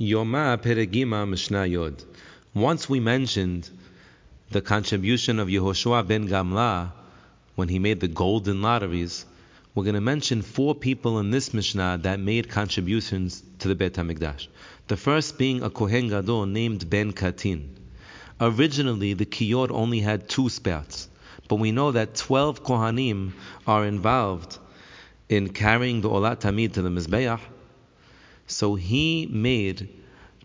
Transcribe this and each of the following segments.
Yoma Peregima Mishnah Yod. Once we mentioned the contribution of Yehoshua ben Gamla when he made the golden lotteries, we're going to mention four people in this Mishnah that made contributions to the Beit HaMikdash. The first being a Kohen Gadol named Ben Katin. Originally, the Kiyor only had two spouts, but we know that 12 Kohanim are involved in carrying the Olat Tamid to the Mizbeach, so he made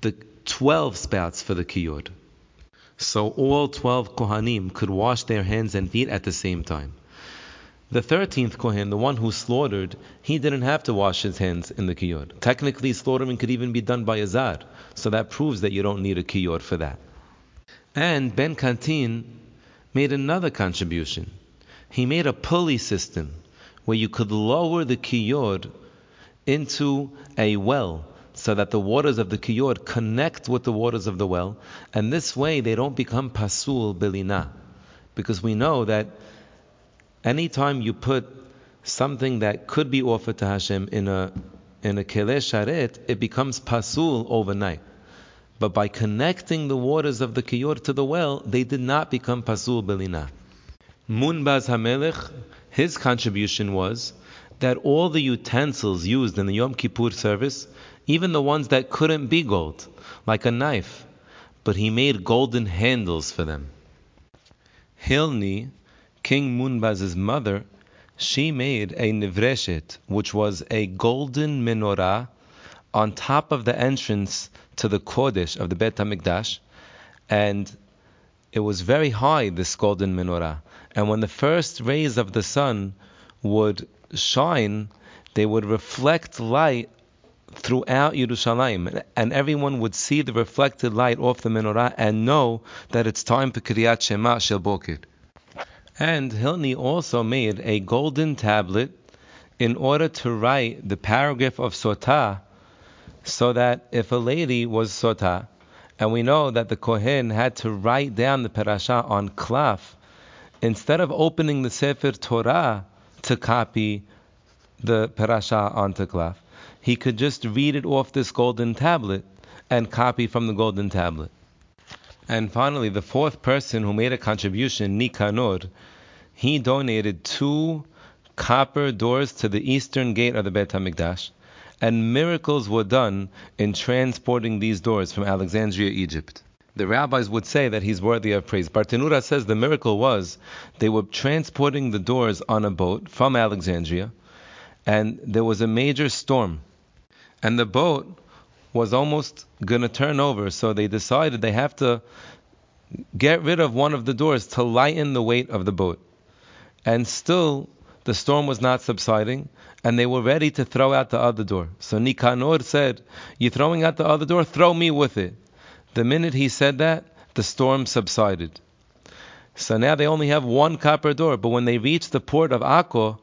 the 12 spouts for the kiyor. So all 12 kohanim could wash their hands and feet at the same time. The 13th kohen, the one who slaughtered, he didn't have to wash his hands in the kiyor. Technically, slaughtering could even be done by a zar, so that proves that you don't need a kiyor for that. And Ben Katin made another contribution. He made a pulley system where you could lower the kiyor into a well so that the waters of the kiyor connect with the waters of the well, and this way they don't become pasul belina. Because we know that anytime you put something that could be offered to Hashem in a in a kele sharet, it becomes pasul overnight. But by connecting the waters of the kiyor to the well, they did not become pasul belina. Munbaz Hamelech, his contribution was that all the utensils used in the Yom Kippur service, even the ones that couldn't be gold, like a knife, but he made golden handles for them. Hilni, King Munbaz's mother, she made a nivreshet, which was a golden menorah on top of the entrance to the Kodesh of the Bet HaMikdash, and it was very high, this golden menorah. And when the first rays of the sun would shine, they would reflect light throughout Yerushalayim, and everyone would see the reflected light off the menorah and know that it's time for Kriyat Shema Shel Boker. And Hilni also made a golden tablet in order to write the paragraph of Sotah, so that if a lady was Sotah, and we know that the Kohen had to write down the parasha on klaf, instead of opening the Sefer Torah to copy the parasha onto klaf. He could just read it off this golden tablet and copy from the golden tablet. And finally, the fourth person who made a contribution, Nikanor, he donated two copper doors to the eastern gate of the Beit HaMikdash, and miracles were done in transporting these doors from Alexandria, Egypt. The rabbis would say that he's worthy of praise. Bartenura says the miracle was they were transporting the doors on a boat from Alexandria, and there was a major storm, and the boat was almost going to turn over. So they decided they have to get rid of one of the doors to lighten the weight of the boat. And still, the storm was not subsiding, and they were ready to throw out the other door. So Nicanor said, "You're throwing out the other door? Throw me with it." The minute he said that, the storm subsided. So now they only have one copper door, but when they reached the port of Akko,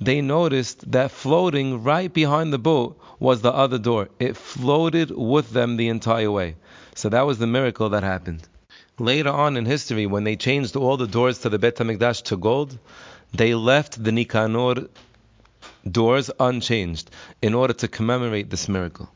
they noticed that floating right behind the boat was the other door. It floated with them the entire way. So that was the miracle that happened. Later on in history, when they changed all the doors to the Bet HaMikdash to gold, they left the Nikanor doors unchanged in order to commemorate this miracle.